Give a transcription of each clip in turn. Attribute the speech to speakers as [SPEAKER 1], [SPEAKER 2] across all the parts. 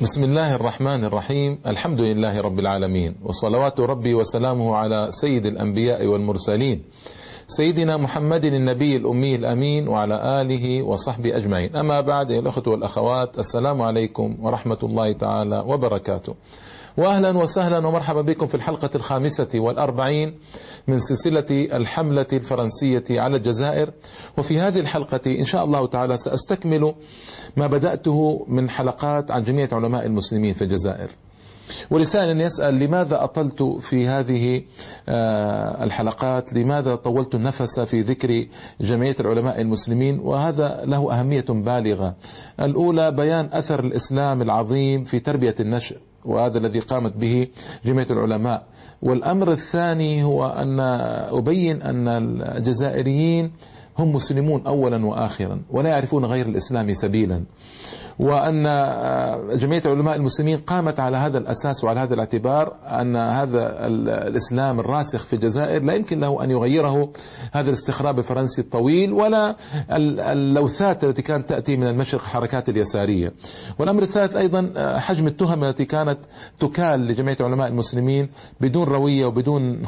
[SPEAKER 1] بسم الله الرحمن الرحيم الحمد لله رب العالمين وصلوات ربي وسلامه على سيد الانبياء والمرسلين سيدنا محمد النبي الامي الامين وعلى اله وصحبه اجمعين اما بعد ايها الاخوه والاخوات السلام عليكم ورحمه الله تعالى وبركاته واهلا وسهلا ومرحبا بكم في الحلقة الخامسة والأربعين من سلسلة الحملة الفرنسية على الجزائر. وفي هذه الحلقة إن شاء الله تعالى سأستكمل ما بدأته من حلقات عن جميع علماء المسلمين في الجزائر. ولسائل يسأل لماذا أطلت في هذه الحلقات؟ لماذا طولت النفس في ذكر جمعية العلماء المسلمين؟ وهذا له أهمية بالغة. الأولى بيان أثر الإسلام العظيم في تربية النشء وهذا الذي قامت به جمعية العلماء. والأمر الثاني هو أن أبين أن الجزائريين هم مسلمون أولا وآخرا ولا يعرفون غير الإسلام سبيلا. وأن جمعية العلماء المسلمين قامت على هذا الأساس وعلى هذا الاعتبار أن هذا الإسلام الراسخ في الجزائر لا يمكن له أن يغيره هذا الاستخراب الفرنسي الطويل ولا اللوثات التي كانت تأتي من المشرق حركات اليسارية. والأمر الثالث أيضا حجم التهم التي كانت تكال لجمعية العلماء المسلمين بدون روية وبدون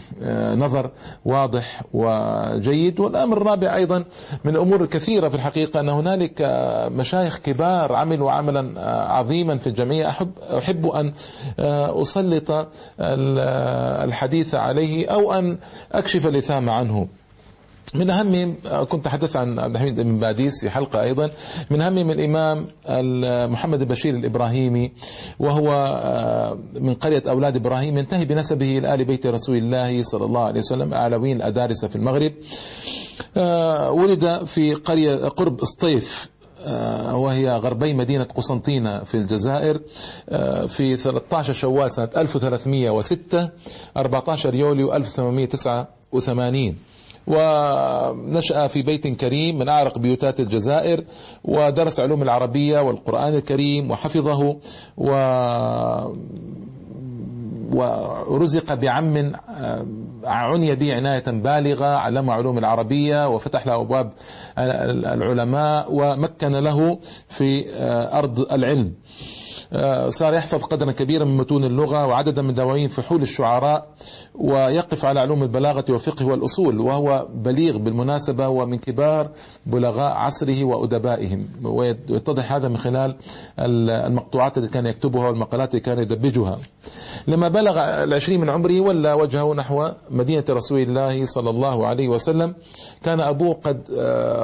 [SPEAKER 1] نظر واضح وجيد. والأمر الرابع أيضا من الأمور الكثيرة في الحقيقة أن هنالك مشايخ كبار عملوا عملا عظيما في الجمعية أحب, أحب أن أسلط الحديث عليه أو أن أكشف اللثام عنه. من أهم كنت تحدثت عن عبد الحميد بن باديس في حلقة أيضا. من أهم من الإمام محمد بشير الإبراهيمي وهو من قرية أولاد إبراهيم ينتهي بنسبه إلى آل بيت رسول الله صلى الله عليه وسلم أعلوين الأدارسة في المغرب. ولد في قرية قرب اسطيف وهي غربي مدينة قسنطينة في الجزائر في 13 شوال سنة 1306 14 يوليو 1889 ونشأ في بيت كريم من أعرق بيوتات الجزائر ودرس علوم العربية والقرآن الكريم وحفظه و ورزق بعم عني به عناية بالغة علم علوم العربية وفتح له أبواب العلماء ومكن له في أرض العلم. صار يحفظ قدرا كبيرا من متون اللغة وعددا من دواوين فحول الشعراء ويقف على علوم البلاغة والفقه والأصول وهو بليغ بالمناسبة ومن كبار بلغاء عصره وأدبائهم. ويتضح هذا من خلال المقطوعات التي كان يكتبها والمقالات التي كان يدبجها. لما بلغ العشرين من عمره ولى وجهه نحو مدينة رسول الله صلى الله عليه وسلم كان أبوه قد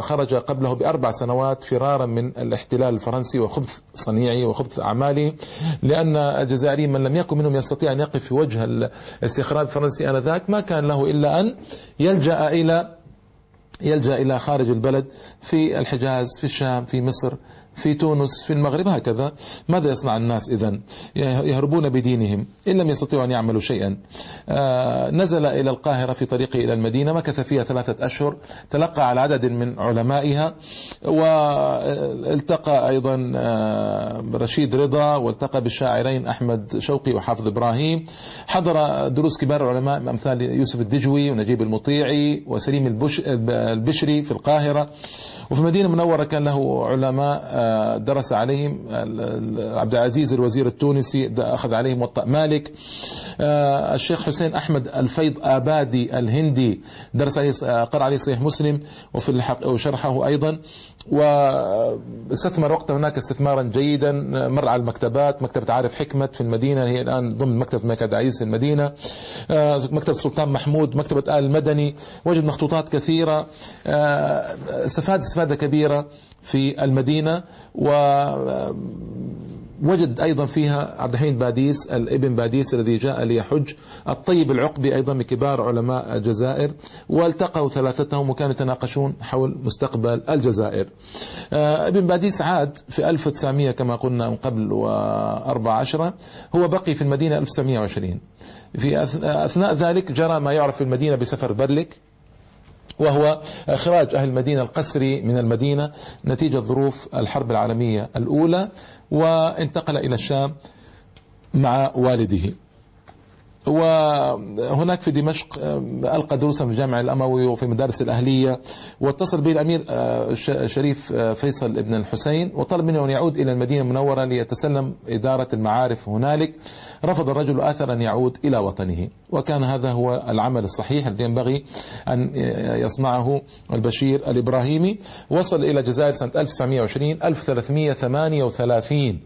[SPEAKER 1] خرج قبله بأربع سنوات فرارا من الاحتلال الفرنسي وخبث صنيعه وخبث أعماله لأن الجزائريين من لم يكن منهم يستطيع أن يقف في وجه الاستخراج الفرنسي آنذاك ما كان له إلا أن يلجأ إلى يلجأ إلى خارج البلد في الحجاز في الشام في مصر في تونس في المغرب هكذا. ماذا يصنع الناس إذا يهربون بدينهم. إن لم يستطيعوا أن يعملوا شيئا. نزل إلى القاهرة في طريقه إلى المدينة مكث فيها ثلاثة أشهر. تلقى على عدد من علمائها والتقى أيضا رشيد رضا والتقى بالشاعرين أحمد شوقي وحافظ إبراهيم. حضر دروس كبار العلماء أمثال يوسف الدجوي ونجيب المطيعي وسليم البش البشري في القاهرة. وفي المدينة المنورة كان له علماء درس عليهم عبد العزيز الوزير التونسي أخذ عليهم موطأ مالك. الشيخ حسين أحمد الفيض آبادي الهندي درس عليه قرأ عليه صحيح مسلم وفي وشرحه أيضا. واستثمر وقته هناك استثمارا جيدا مر على المكتبات مكتبة عارف حكمة في المدينة هي الآن ضمن مكتبة الملك عبد العزيز في المدينة. مكتبة سلطان محمود مكتبة آل المدني. وجد مخطوطات كثيرة. استفاد استفادة كبيرة في المدينة. و وجد أيضا فيها عبد الحميد باديس الابن باديس الذي جاء ليحج الطيب العقبي أيضا من كبار علماء الجزائر والتقوا ثلاثتهم وكانوا يتناقشون حول مستقبل الجزائر. ابن باديس عاد في 1900 كما قلنا من قبل وأربع عشرة هو بقي في المدينة 1920 في أثناء ذلك جرى ما يعرف في المدينة بسفر برلك وهو إخراج أهل المدينة القسري من المدينة نتيجة ظروف الحرب العالمية الأولى وانتقل إلى الشام مع والده. وهناك في دمشق ألقى دروسا في الجامع الأموي وفي مدارس الأهلية واتصل به الأمير شريف فيصل ابن الحسين وطلب منه أن يعود إلى المدينة المنورة ليتسلم إدارة المعارف هنالك. رفض الرجل آثر أن يعود إلى وطنه. وكان هذا هو العمل الصحيح الذي ينبغي أن يصنعه البشير الإبراهيمي. وصل إلى الجزائر سنة 1920 1338 آه،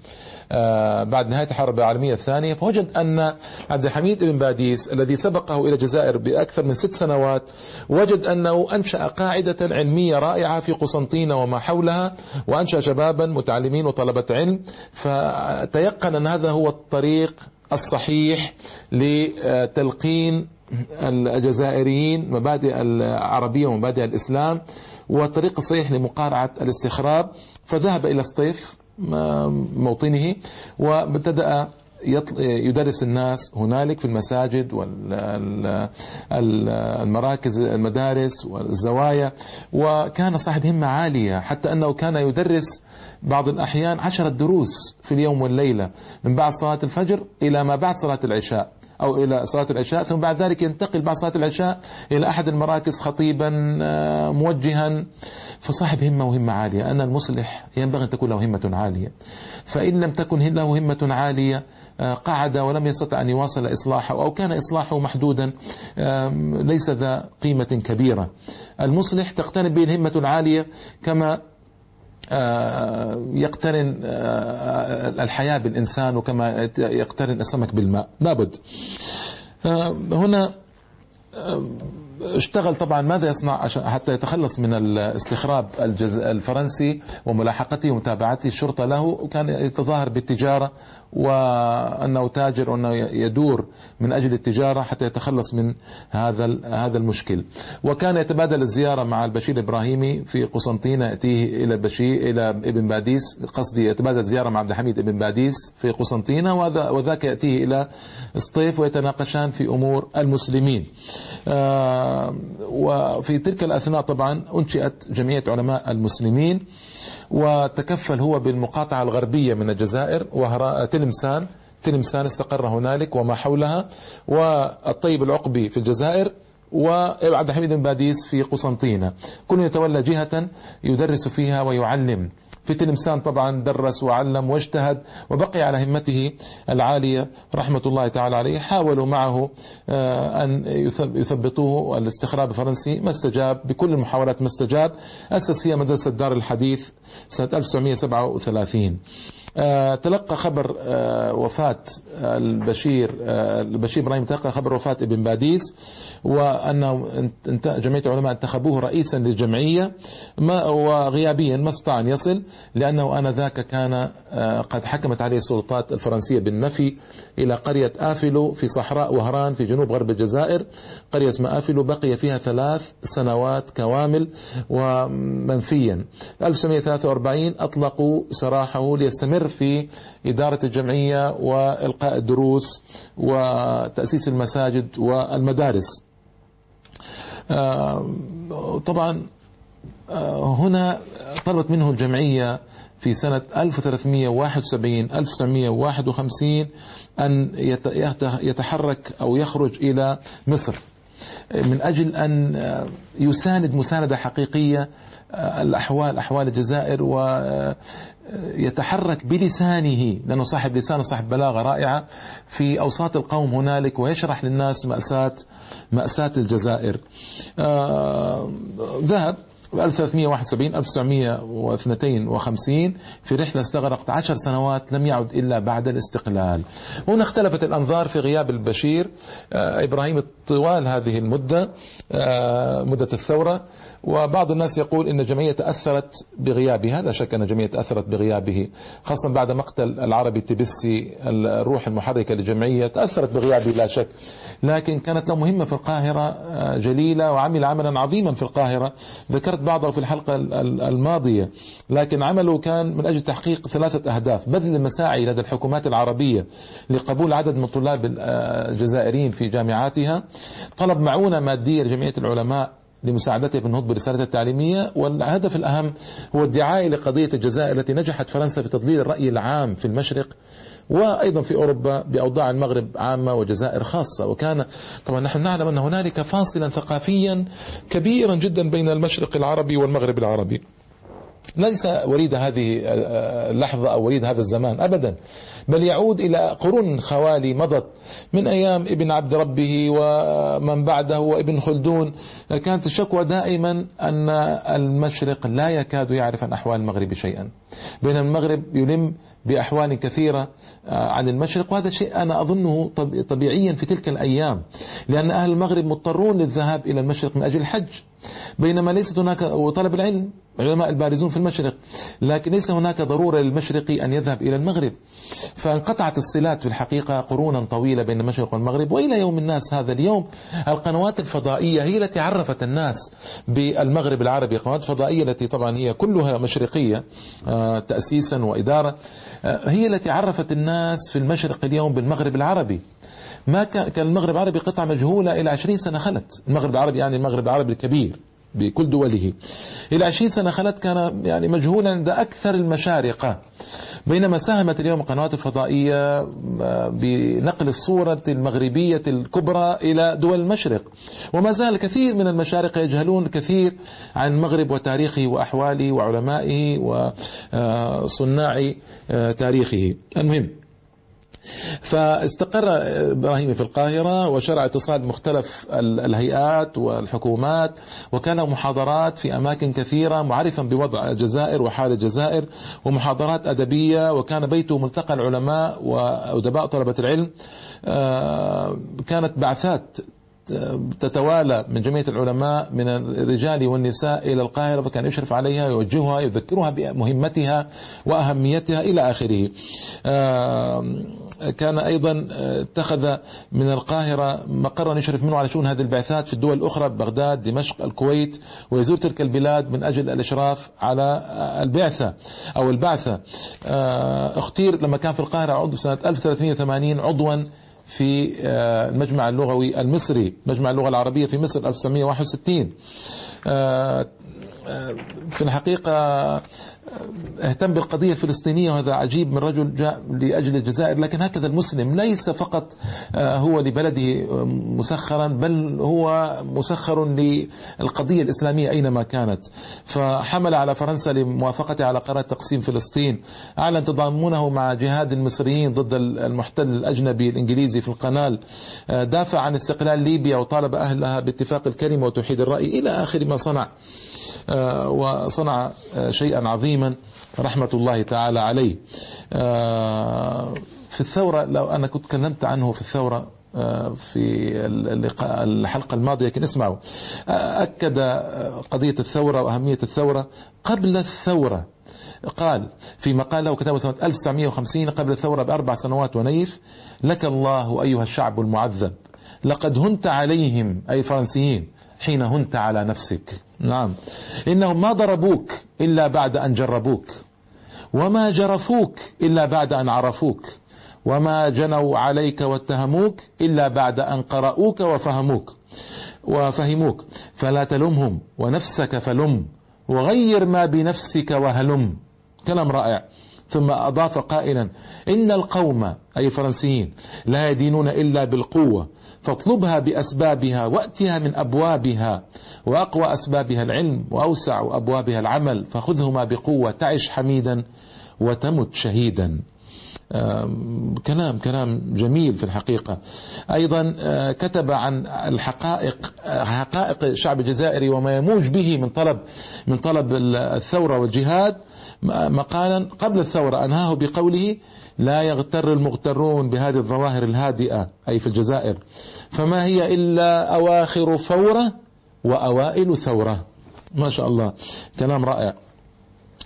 [SPEAKER 1] بعد نهاية الحرب العالمية الثانية فوجد أن عبد الحميد بن باديس الذي سبقه إلى الجزائر بأكثر من ست سنوات وجد أنه أنشأ قاعدة علمية رائعة في قسنطينة وما حولها وأنشأ شبابا متعلمين وطلبة علم فتيقن أن هذا هو الطريق الصحيح لتلقين الجزائريين مبادئ العربية ومبادئ الإسلام والطريق الصحيح لمقارعة الاستخراب فذهب إلى الصيف موطنه وابتدأ يدرس الناس هنالك في المساجد والمراكز المدارس والزوايا. وكان صاحب همة عالية حتى أنه كان يدرس بعض الأحيان عشرة دروس في اليوم والليلة من بعد صلاة الفجر إلى ما بعد صلاة العشاء. أو إلى صلاة العشاء ثم بعد ذلك ينتقل بعد صلاة العشاء إلى أحد المراكز خطيبا آه، موجها فصاحب همة وهمة عالية. أن المصلح ينبغي أن تكون له همة عالية. فإن لم تكن له همة عالية آه، قعد ولم يستطع أن يواصل إصلاحه أو كان إصلاحه محدودا ليس ذا قيمة كبيرة. المصلح تقترب به الهمة العالية كما يقترن آه، الحياة بالإنسان وكما يقترن السمك بالماء. لابد. هنا اشتغل طبعا ماذا يصنع حتى يتخلص من الاستخراب الفرنسي وملاحقته ومتابعته؟ الشرطة له وكان يتظاهر بالتجارة وأنه تاجر وأنه يدور من أجل التجارة حتى يتخلص من هذا هذا المشكل. وكان يتبادل الزيارة مع البشير الإبراهيمي في قسنطينة يأتيه إلى البشير إلى ابن باديس. قصدي يتبادل زيارة مع عبد الحميد ابن باديس في قسنطينة وذاك يأتيه إلى الصيف ويتناقشان في أمور المسلمين. آه، وفي تلك الأثناء طبعا أنشئت جمعية علماء المسلمين وتكفل هو بالمقاطعة الغربية من الجزائر وتلمسان تلمسان استقر هنالك وما حولها. والطيب العقبي في الجزائر وعبد الحميد بن باديس في قسنطينة. كل يتولى جهة يدرس فيها ويعلم. في تلمسان طبعا درس وعلم واجتهد وبقي على همته العالية رحمة الله تعالى عليه. حاولوا معه آه، أن يثبطوه. الاستخراب الفرنسي ما استجاب بكل المحاولات ما استجاب. أسس فيها مدرسة دار الحديث سنة 1937 آه، تلقى خبر آه، وفاة البشير آه، البشير إبراهيم تلقى خبر وفاة ابن باديس وأنه جمعيه العلماء انتخبوه رئيسا للجمعية ما وغيابيا ما استطاع أن يصل لأنه آنذاك كان قد حكمت عليه السلطات الفرنسية بالنفي إلى قرية آفلو في صحراء وهران في جنوب غرب الجزائر. قرية اسمها آفلو بقي فيها ثلاث سنوات كوامل ومنفيا. 1943 أطلقوا سراحه ليستمر يستمر في إدارة الجمعية وإلقاء الدروس وتأسيس المساجد والمدارس. آه، طبعا آه، هنا طلبت منه الجمعية في سنة 1371 1951 أن يتحرك أو يخرج إلى مصر. من أجل أن يساند مساندة حقيقية آه، الأحوال أحوال الجزائر و يتحرك بلسانه لأنه صاحب لسان وصاحب بلاغة رائعة في أوساط القوم هنالك ويشرح للناس مأساة مأساة الجزائر. آه ذهب. 1371 1952 في رحلة استغرقت عشر سنوات لم يعد إلا بعد الاستقلال. هنا اختلفت الأنظار في غياب البشير. آه إبراهيم طوال هذه المدة آه مدة الثورة. وبعض الناس يقول إن الجمعيه تأثرت بغيابه. لا شك أن الجمعيه تأثرت بغيابه خاصة بعد مقتل العربي التبسي الروح المحركة للجمعيه تأثرت بغيابه لا شك. لكن كانت له مهمة في القاهرة آه، جليلة وعمل عملا عظيما في القاهرة. ذكرت بعضه في الحلقة الماضية. لكن عمله كان من أجل تحقيق ثلاثة أهداف. بذل المساعي لدى الحكومات العربية لقبول عدد من الطلاب الجزائريين في جامعاتها. طلب معونة مادية لجمعية العلماء لمساعدته في النهوض برسالته التعليمية. والهدف الأهم هو الدعاية لقضية الجزائر التي نجحت فرنسا في تضليل الرأي العام في المشرق وأيضا في أوروبا بأوضاع المغرب عامة وجزائر خاصة. وكان طبعا نحن نعلم أن هنالك فاصلا ثقافيا كبيرا جدا بين المشرق العربي والمغرب العربي. ليس وليد هذه اللحظة أو وليد هذا الزمان أبدا. بل يعود إلى قرون خوالي مضت من أيام ابن عبد ربه ومن بعده وابن خلدون. كانت الشكوى دائما أن المشرق لا يكاد يعرف عن أحوال المغرب شيئا. بين المغرب يلم بأحوال كثيرة عن المشرق. وهذا شيء أنا أظنه طبيعيا في تلك الأيام لأن أهل المغرب مضطرون للذهاب إلى المشرق من أجل الحج. بينما ليست هناك وطلب العلم. علماء البارزون في المشرق. لكن ليس هناك ضرورة للمشرقي أن يذهب إلى المغرب. فانقطعت الصلات في الحقيقة قرونا طويلة بين المشرق والمغرب وإلى يوم الناس هذا اليوم القنوات الفضائية هي التي عرفت الناس بالمغرب العربي القنوات الفضائية التي طبعا هي كلها مشرقية آه، تأسيسا وإدارة آه، هي التي عرفت الناس في المشرق اليوم بالمغرب العربي. ما كان المغرب العربي قطعة مجهولة إلى عشرين سنة خلت. المغرب العربي يعني المغرب العربي الكبير. بكل دوله. إلى عشرين سنة خلت كان يعني مجهولا عند أكثر المشارقة بينما ساهمت اليوم القنوات الفضائية آه، بنقل الصورة المغربية الكبرى إلى دول المشرق. وما زال كثير من المشارقة يجهلون كثير عن المغرب وتاريخه وأحواله وعلمائه وصناع آه، تاريخه. المهم فاستقر إبراهيم في القاهرة وشرع اتصال مختلف الهيئات والحكومات وكان له محاضرات في أماكن كثيرة معرفا بوضع الجزائر وحال الجزائر ومحاضرات أدبية وكان بيته ملتقى العلماء وأدباء طلبة العلم. آه، كانت بعثات تتوالى من جمعية العلماء من الرجال والنساء إلى القاهرة فكان يشرف عليها يوجهها يذكرها بمهمتها وأهميتها إلى آخره. كان أيضا اتخذ من القاهرة مقرا يشرف منه على شؤون هذه البعثات في الدول الأخرى بغداد دمشق الكويت ويزور تلك البلاد من أجل الإشراف على البعثة أو البعثة. أختير لما كان في القاهرة عضو سنة 1380 عضوا في آه، المجمع اللغوي المصري مجمع اللغة العربية في مصر 1961 في الحقيقة اهتم بالقضية الفلسطينية وهذا عجيب من رجل جاء لأجل الجزائر لكن هكذا المسلم ليس فقط آه، هو لبلده مسخرا بل هو مسخر للقضية الإسلامية أينما كانت. فحمل على فرنسا لموافقته على قرار تقسيم فلسطين أعلن تضامنه مع جهاد المصريين ضد المحتل الأجنبي الإنجليزي في القنال آه، دافع عن استقلال ليبيا وطالب أهلها باتفاق الكلمة وتوحيد الرأي إلى آخر ما صنع. آه، وصنع آه، شيئا عظيما. رحمة الله تعالى عليه. آه، في الثورة لو أنا كنت تكلمت عنه في الثورة في اللقاء الحلقة الماضية لكن اسمعوا. أكد قضية الثورة وأهمية الثورة قبل الثورة. قال في مقال له كتابه سنة 1950 قبل الثورة بأربع سنوات ونيف لك الله أيها الشعب المعذب لقد هنت عليهم أي فرنسيين حين هنت على نفسك نعم. إنهم ما ضربوك إلا بعد أن جربوك. وما جرفوك إلا بعد أن عرفوك. وما جنوا عليك واتهموك إلا بعد أن قرأوك وفهموك. وفهموك. فلا تلمهم. ونفسك فلم. وغير ما بنفسك وهلم. كلام رائع. ثم أضاف قائلا إن القوم أي الفرنسيين لا يدينون إلا بالقوة فاطلبها بأسبابها وأتها من أبوابها وأقوى أسبابها العلم وأوسع أبوابها العمل فخذهما بقوة تعش حميدا وتمت شهيدا. كلام كلام جميل في الحقيقة. أيضا آه، كتب عن الحقائق آه، حقائق الشعب الجزائري وما يموج به من طلب من طلب الثورة والجهاد مقالا قبل الثورة أنهاه بقوله لا يغتر المغترون بهذه الظواهر الهادئة أي في الجزائر. فما هي إلا أواخر فورة وأوائل ثورة. ما شاء الله. كلام رائع.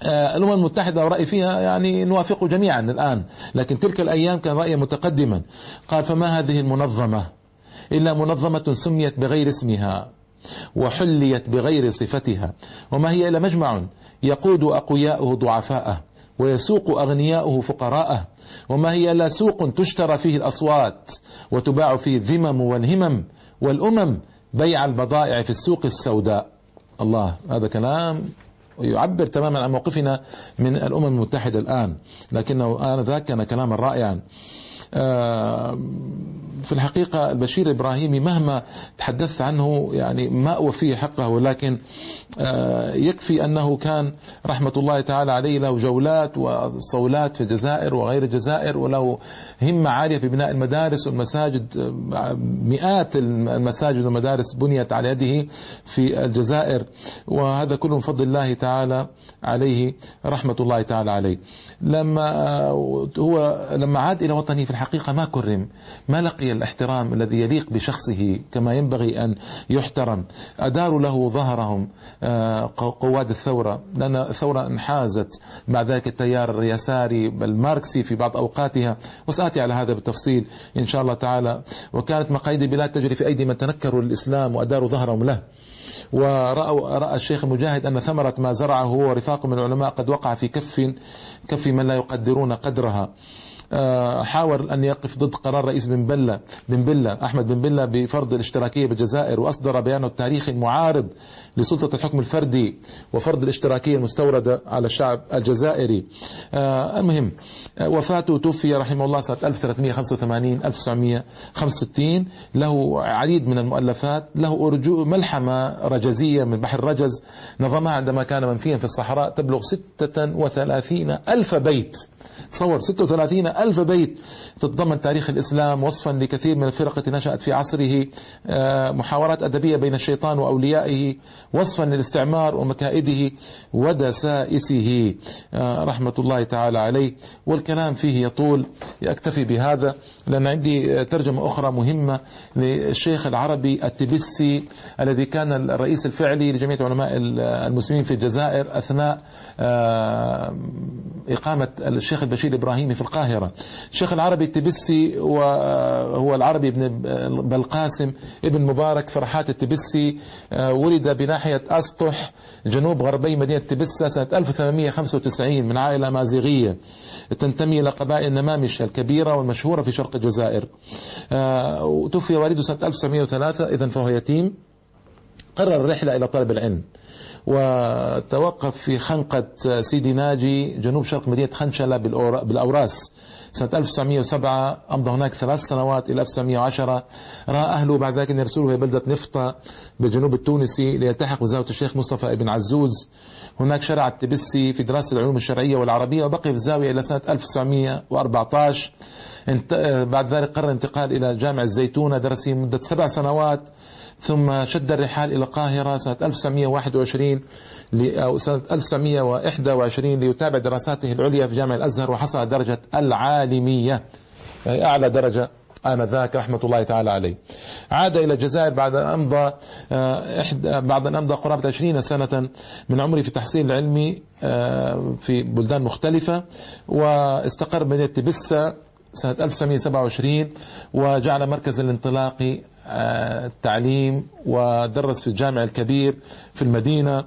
[SPEAKER 1] آه، الأمم المتحدة رأي فيها يعني نوافقه جميعا الآن لكن تلك الأيام كان رأيا متقدما. قال فما هذه المنظمة؟ إلا منظمة سميت بغير اسمها. وحليت بغير صفتها. وما هي إلا مجمع يقود أقوياؤه ضعفاءه ويسوق أغنياؤه فقراءه. وما هي إلا سوق تشترى فيه الأصوات وتباع فيه الذمم والهمم والأمم بيع البضائع في السوق السوداء. الله هذا كلام يعبر تماما عن موقفنا من الأمم المتحدة الآن. لكنه آنذاك كان كلاما رائعا. في الحقيقة البشير الإبراهيمي مهما تحدثت عنه يعني ما أوفيه حقه ولكن آه، يكفي أنه كان رحمة الله تعالى عليه له جولات وصولات في الجزائر وغير الجزائر وله همة عالية في بناء المدارس والمساجد آه، مئات المساجد والمدارس بنيت على يده في الجزائر. وهذا كله من فضل الله تعالى عليه رحمة الله تعالى عليه. لما هو لما عاد إلى وطنه في الحقيقة ما كرم ما لقي الاحترام الذي يليق بشخصه كما ينبغي أن يحترم. أداروا له ظهرهم آه، قواد الثورة لأن الثورة انحازت بعد ذلك التيار اليساري الماركسي في بعض أوقاتها. وسآتي على هذا بالتفصيل إن شاء الله تعالى. وكانت مقاييد البلاد تجري في أيدي من تنكروا الإسلام وأداروا ظهرهم له. ورأوا رأى الشيخ المجاهد أن ثمرة ما زرعه هو ورفاقه من العلماء قد وقع في كف كف من لا يقدرون قدرها. حاول أن يقف ضد قرار رئيس بن بلة بن بلة أحمد بن بلة بفرض الاشتراكية بالجزائر وأصدر بيانه التاريخي المعارض لسلطة الحكم الفردي وفرض الاشتراكية المستوردة على الشعب الجزائري. آه، المهم آه، وفاته توفي رحمه الله سنة 1385 1965 له عديد من المؤلفات له ملحمة رجزية من بحر رجز نظمها عندما كان منفيا في الصحراء تبلغ 36 ألف بيت. تصور 36 ألف بيت تتضمن تاريخ الإسلام وصفا لكثير من الفرق التي نشأت في عصره آه، محاورات أدبية بين الشيطان وأوليائه وصفا للاستعمار ومكائده ودسائسه. آه، رحمة الله تعالى عليه. والكلام فيه يطول. أكتفي بهذا. لأن عندي ترجمة أخرى مهمة للشيخ العربي التبسي الذي كان الرئيس الفعلي لجمعية علماء المسلمين في الجزائر أثناء آه، إقامة الشيخ البشير الإبراهيمي في القاهرة. الشيخ العربي التبسي وهو العربي ابن بلقاسم ابن مبارك فرحات التبسي آه، ولد بناحية أسطح جنوب غربي مدينة تبسة سنة 1895 من عائلة مازيغية. تنتمي إلى قبائل النمامش الكبيرة والمشهورة في شرق الجزائر. آه، وتوفي والده سنة 1903 إذا فهو يتيم. قرر الرحلة إلى طلب العلم وتوقف في خنقة سيدي ناجي جنوب شرق مدينة خنشلة بالأوراس. سنة 1907 أمضى هناك ثلاث سنوات إلى 1910 رأى أهله بعد ذلك أن يرسلوه إلى بلدة نفطة بالجنوب التونسي ليلتحق بزاوية الشيخ مصطفى بن عزوز. هناك شرع التبسي في دراسة العلوم الشرعية والعربية وبقي في الزاوية إلى سنة 1914 بعد ذلك قرر الانتقال إلى جامع الزيتونة درس مدة سبع سنوات ثم شد الرحال إلى القاهرة سنة 1921 أو سنة 1921 ليتابع دراساته العليا في جامع الأزهر وحصل درجة العالمية أي أعلى درجة آنذاك رحمة الله تعالى عليه. عاد إلى الجزائر بعد أن أمضى آه، بعد أن أمضى قرابة 20 سنة من عمري في التحصيل العلمي آه، في بلدان مختلفة واستقر بمدينة تبسة سنة 1927 وجعل مركز الانطلاق التعليم ودرس في الجامع الكبير في المدينة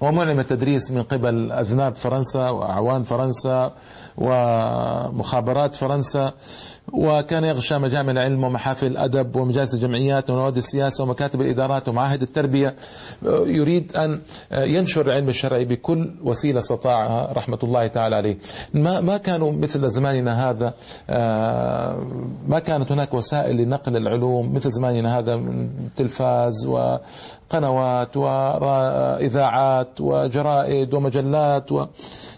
[SPEAKER 1] ومعلم التدريس من قبل أذناب فرنسا وأعوان فرنسا ومخابرات فرنسا وكان يغشى مجامع العلم ومحافل الأدب ومجالس الجمعيات ونوادي السياسة ومكاتب الإدارات ومعاهد التربية. يريد أن ينشر العلم الشرعي بكل وسيلة استطاعها رحمة الله تعالى عليه. ما ما كانوا مثل زماننا هذا ما كانت هناك وسائل لنقل العلوم مثل زماننا هذا من تلفاز وقنوات وإذاعات وجرائد ومجلات و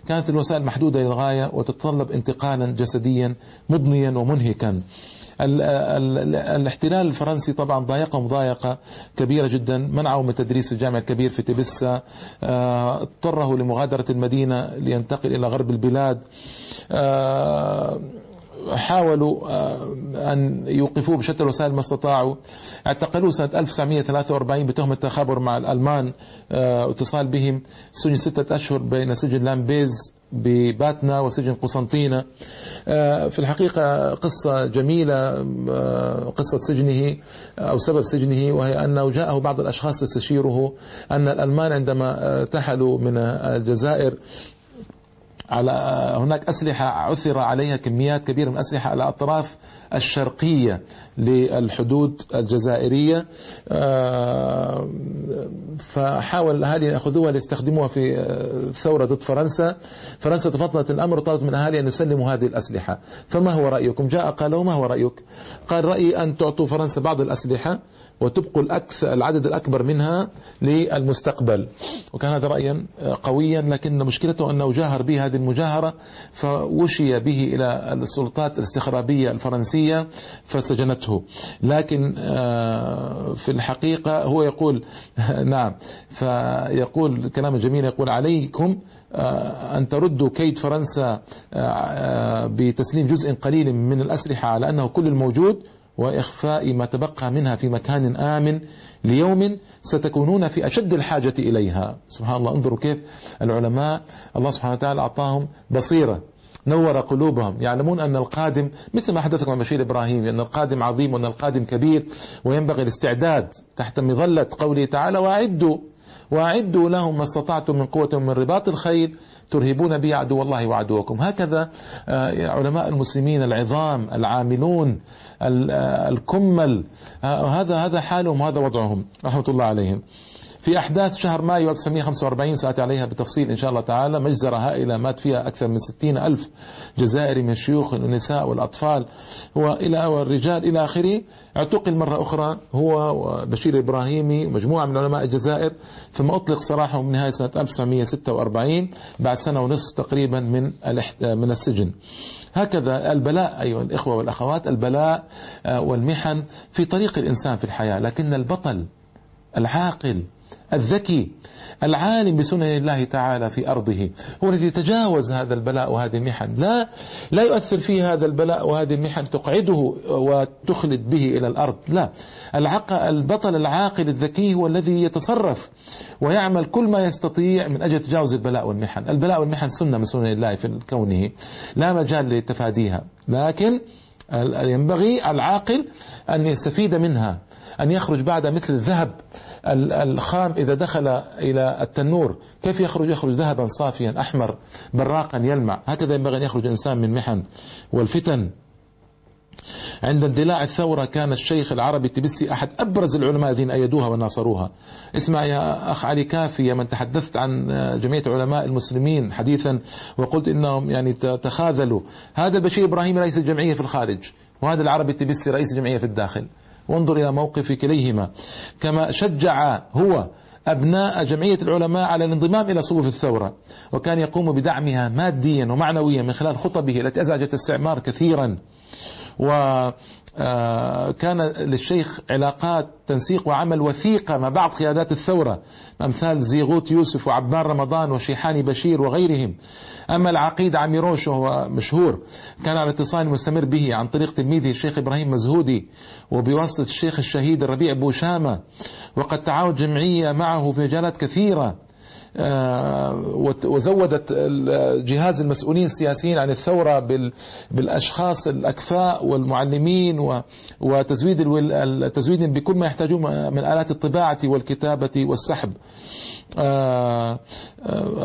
[SPEAKER 1] كانت الوسائل محدودة للغاية وتتطلب انتقالا جسديا مضنيا ومنهكا. الاحتلال الفرنسي طبعا ضايقة مضايقة كبيرة جدا منعه من تدريس الجامع الكبير في تبسة آه، اضطره لمغادرة المدينة لينتقل إلى غرب البلاد. آه، حاولوا آه، أن يوقفوه بشتى الوسائل ما استطاعوا. اعتقلوه سنة 1943 بتهمة التخابر مع الألمان آه، اتصال بهم. سجن ستة أشهر بين سجن لامبيز بباتنا وسجن قسنطينة. آه، في الحقيقة قصة جميلة قصة سجنه أو سبب سجنه وهي أنه جاءه بعض الأشخاص يستشيره أن الألمان عندما ارتحلوا من الجزائر على هناك أسلحة عثر عليها كميات كبيرة من الأسلحة على أطراف الشرقية للحدود الجزائرية. آه، فحاول الأهالي يأخذوها ليستخدموها في ثورة ضد فرنسا. فرنسا تفضلت الأمر وطلبت من الأهالي أن يسلموا هذه الأسلحة. فما هو رأيكم؟ جاء قال له ما هو رأيك؟ قال رأيي أن تعطوا فرنسا بعض الأسلحة وتبقوا الأكثر العدد الأكبر منها للمستقبل. وكان هذا رأيا قويا لكن مشكلته أنه جاهر به هذه المجاهرة فوشي به إلى السلطات الاستخرابية الفرنسية فسجنته. لكن آه، في الحقيقة هو يقول نعم فيقول كلام جميل يقول عليكم آه، أن تردوا كيد فرنسا آه، بتسليم جزء قليل من الأسلحة على أنه كل الموجود وإخفاء ما تبقى منها في مكان آمن ليوم ستكونون في أشد الحاجة إليها. سبحان الله انظروا كيف العلماء الله سبحانه وتعالى أعطاهم بصيرة. نور قلوبهم. يعلمون أن القادم مثل ما حدثكم عن بشير إبراهيم أن القادم عظيم وأن القادم كبير وينبغي الاستعداد تحت مظلة قوله تعالى وأعدوا وأعدوا لهم ما استطعتم من قوة من رباط الخيل ترهبون به عدو الله وعدوكم. هكذا آه، علماء المسلمين العظام العاملون آه، الكمل آه، هذا هذا حالهم وهذا وضعهم رحمة الله عليهم. في أحداث شهر مايو 1945 سأتي عليها بتفصيل إن شاء الله تعالى. مجزرة هائلة مات فيها أكثر من 60 ألف جزائري من الشيوخ والنساء والأطفال. وإلى والرجال إلى آخره. اعتقل مرة أخرى هو وبشير إبراهيمي ومجموعة من علماء الجزائر. ثم أطلق سراحه من نهاية سنة 1946 بعد سنة ونصف تقريبا من من السجن. هكذا البلاء أيها الإخوة والأخوات البلاء آه، والمحن في طريق الإنسان في الحياة. لكن البطل العاقل الذكي العالم بسنن الله تعالى في أرضه. هو الذي يتجاوز هذا البلاء وهذه المحن. لا لا يؤثر فيه هذا البلاء وهذه المحن تقعده وتخلد به إلى الأرض. لا العق البطل العاقل الذكي هو الذي يتصرف ويعمل كل ما يستطيع من أجل تجاوز البلاء والمحن. البلاء والمحن سنة من سنن الله في كونه. لا مجال لتفاديها. لكن ينبغي العاقل أن يستفيد منها أن يخرج بعد مثل الذهب الخام إذا دخل إلى التنور. كيف يخرج؟ يخرج ذهبا صافيا أحمر براقا يلمع. هكذا ينبغي أن يخرج الإنسان من محن. والفتن عند اندلاع الثورة كان الشيخ العربي التبسي أحد أبرز العلماء الذين أيدوها وناصروها. اسمع يا أخ علي كافي من تحدثت عن جمعية علماء المسلمين حديثا وقلت إنهم يعني تخاذلوا. هذا البشير إبراهيم رئيس الجمعية في الخارج وهذا العربي التبسي رئيس الجمعية في الداخل. وانظر إلى موقف كليهما. كما شجع هو أبناء جمعية العلماء على الانضمام إلى صفوف الثورة وكان يقوم بدعمها ماديا ومعنويا من خلال خطبه التي أزعجت الاستعمار كثيرا. و آه، كان للشيخ علاقات تنسيق وعمل وثيقة مع بعض قيادات الثورة أمثال زيغوت يوسف وعبان رمضان وشيحاني بشير وغيرهم. أما العقيد عميروش وهو مشهور كان على اتصال مستمر به عن طريق تلميذه الشيخ إبراهيم مزهودي وبواسطة الشيخ الشهيد الربيع بوشامة. وقد تعاون جمعية معه في مجالات كثيرة. وزودت جهاز المسؤولين السياسيين عن الثورة بالأشخاص الأكفاء والمعلمين وتزويد بكل ما يحتاجون من آلات الطباعة والكتابة والسحب. آه، آه،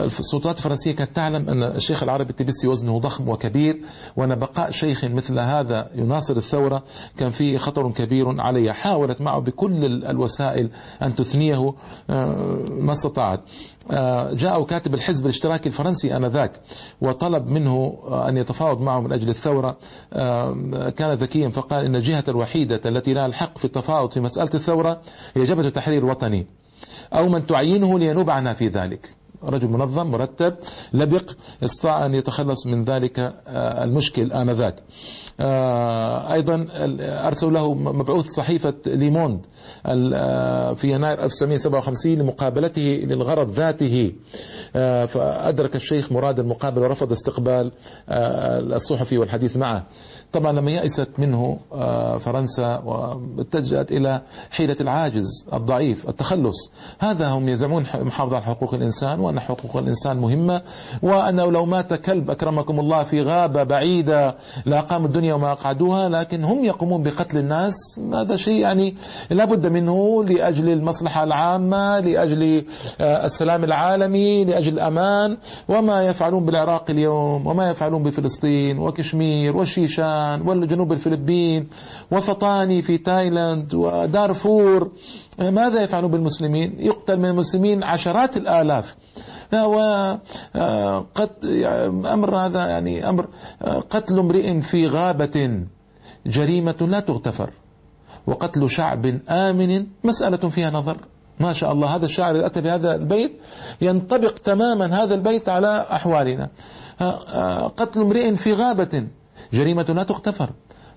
[SPEAKER 1] السلطات الفرنسية كانت تعلم أن الشيخ العربي التبسي وزنه ضخم وكبير وأن بقاء شيخ مثل هذا يناصر الثورة كان فيه خطر كبير عليها. حاولت معه بكل الوسائل أن تثنيه ما استطاعت. آه، جاء كاتب الحزب الاشتراكي الفرنسي آنذاك وطلب منه أن يتفاوض معه من أجل الثورة. آه، كان ذكيا فقال إن الجهة الوحيدة التي لها الحق في التفاوض في مسألة الثورة هي جبهة التحرير الوطني. أو من تعينه لينوب عنها في ذلك. رجل منظم مرتب لبق استطاع أن يتخلص من ذلك آه، المشكل آنذاك. آه، أيضا أرسلوا له مبعوث صحيفة ليموند آه، في يناير 1957 لمقابلته للغرض ذاته. فأدرك الشيخ مراد المقابل ورفض استقبال الصحفي والحديث معه. طبعا لما يأست منه آه، فرنسا واتجهت إلى حيلة العاجز الضعيف التخلص. هذا هم يزعمون محافظة على حقوق الإنسان وأن حقوق الإنسان مهمة وأنه لو مات كلب أكرمكم الله في غابة بعيدة لأقام الدنيا وما أقعدوها لكن هم يقومون بقتل الناس. هذا شيء يعني لابد منه لأجل المصلحة العامة لأجل آه، السلام العالمي لأجل الأمان. وما يفعلون بالعراق اليوم وما يفعلون بفلسطين وكشمير والشيشان وجنوب الفلبين وفطاني في تايلاند ودارفور. ماذا يفعلون بالمسلمين؟ يقتل من المسلمين عشرات الآلاف. وقد أمر هذا يعني أمر قتل امرئ في غابة جريمة لا تغتفر. وقتل شعب آمن مسألة فيها نظر. ما شاء الله هذا الشاعر اللي أتى بهذا البيت ينطبق تماما هذا البيت على أحوالنا. قتل امرئ في غابة جريمة لا تغتفر.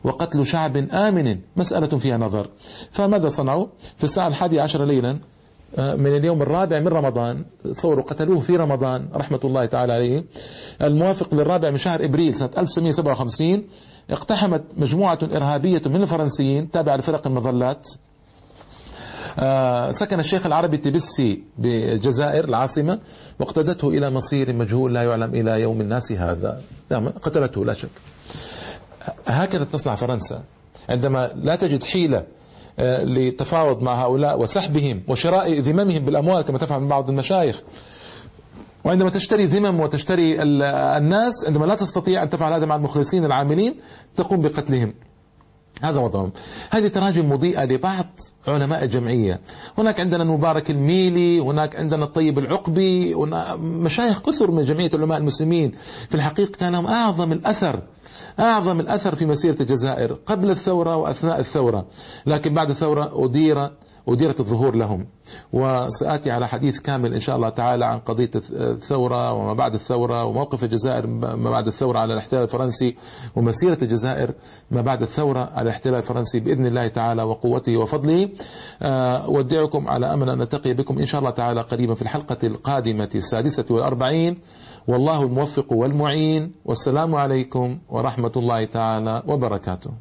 [SPEAKER 1] وقتل شعب آمن مسألة فيها نظر. فماذا صنعوا؟ في الساعة الحادية عشر ليلا من اليوم الرابع من رمضان تصوروا قتلوه في رمضان رحمة الله تعالى عليه. الموافق للرابع من شهر إبريل سنة 1957 اقتحمت مجموعة إرهابية من الفرنسيين تابعة لفرق المظلات. آه، سكن الشيخ العربي التبسي بالجزائر العاصمة واقتدته إلى مصير مجهول لا يعلم إلى يوم الناس هذا. نعم قتلته لا شك. هكذا تصنع فرنسا. عندما لا تجد حيلة آه، للتفاوض مع هؤلاء وسحبهم وشراء ذممهم بالأموال كما تفعل بعض المشايخ وعندما تشتري ذمم وتشتري الناس عندما لا تستطيع أن تفعل هذا مع المخلصين العاملين تقوم بقتلهم. هذا وضعهم. هذه تراجم مضيئة لبعض علماء الجمعية. هناك عندنا المبارك الميلي هناك عندنا الطيب العقبي مشايخ كثر من جمعية علماء المسلمين. في الحقيقة كان لهم أعظم الأثر أعظم الأثر في مسيرة الجزائر قبل الثورة وأثناء الثورة. لكن بعد الثورة أدير أديرت الظهور لهم. وسآتي على حديث كامل إن شاء الله تعالى عن قضية الثورة وما بعد الثورة وموقف الجزائر ما بعد الثورة على الاحتلال الفرنسي ومسيرة الجزائر ما بعد الثورة على الاحتلال الفرنسي بإذن الله تعالى وقوته وفضله. آه، أودعكم على أمل أن نلتقي بكم إن شاء الله تعالى قريبا في الحلقة القادمة السادسة والأربعين. والله الموفق والمعين والسلام عليكم ورحمة الله تعالى وبركاته.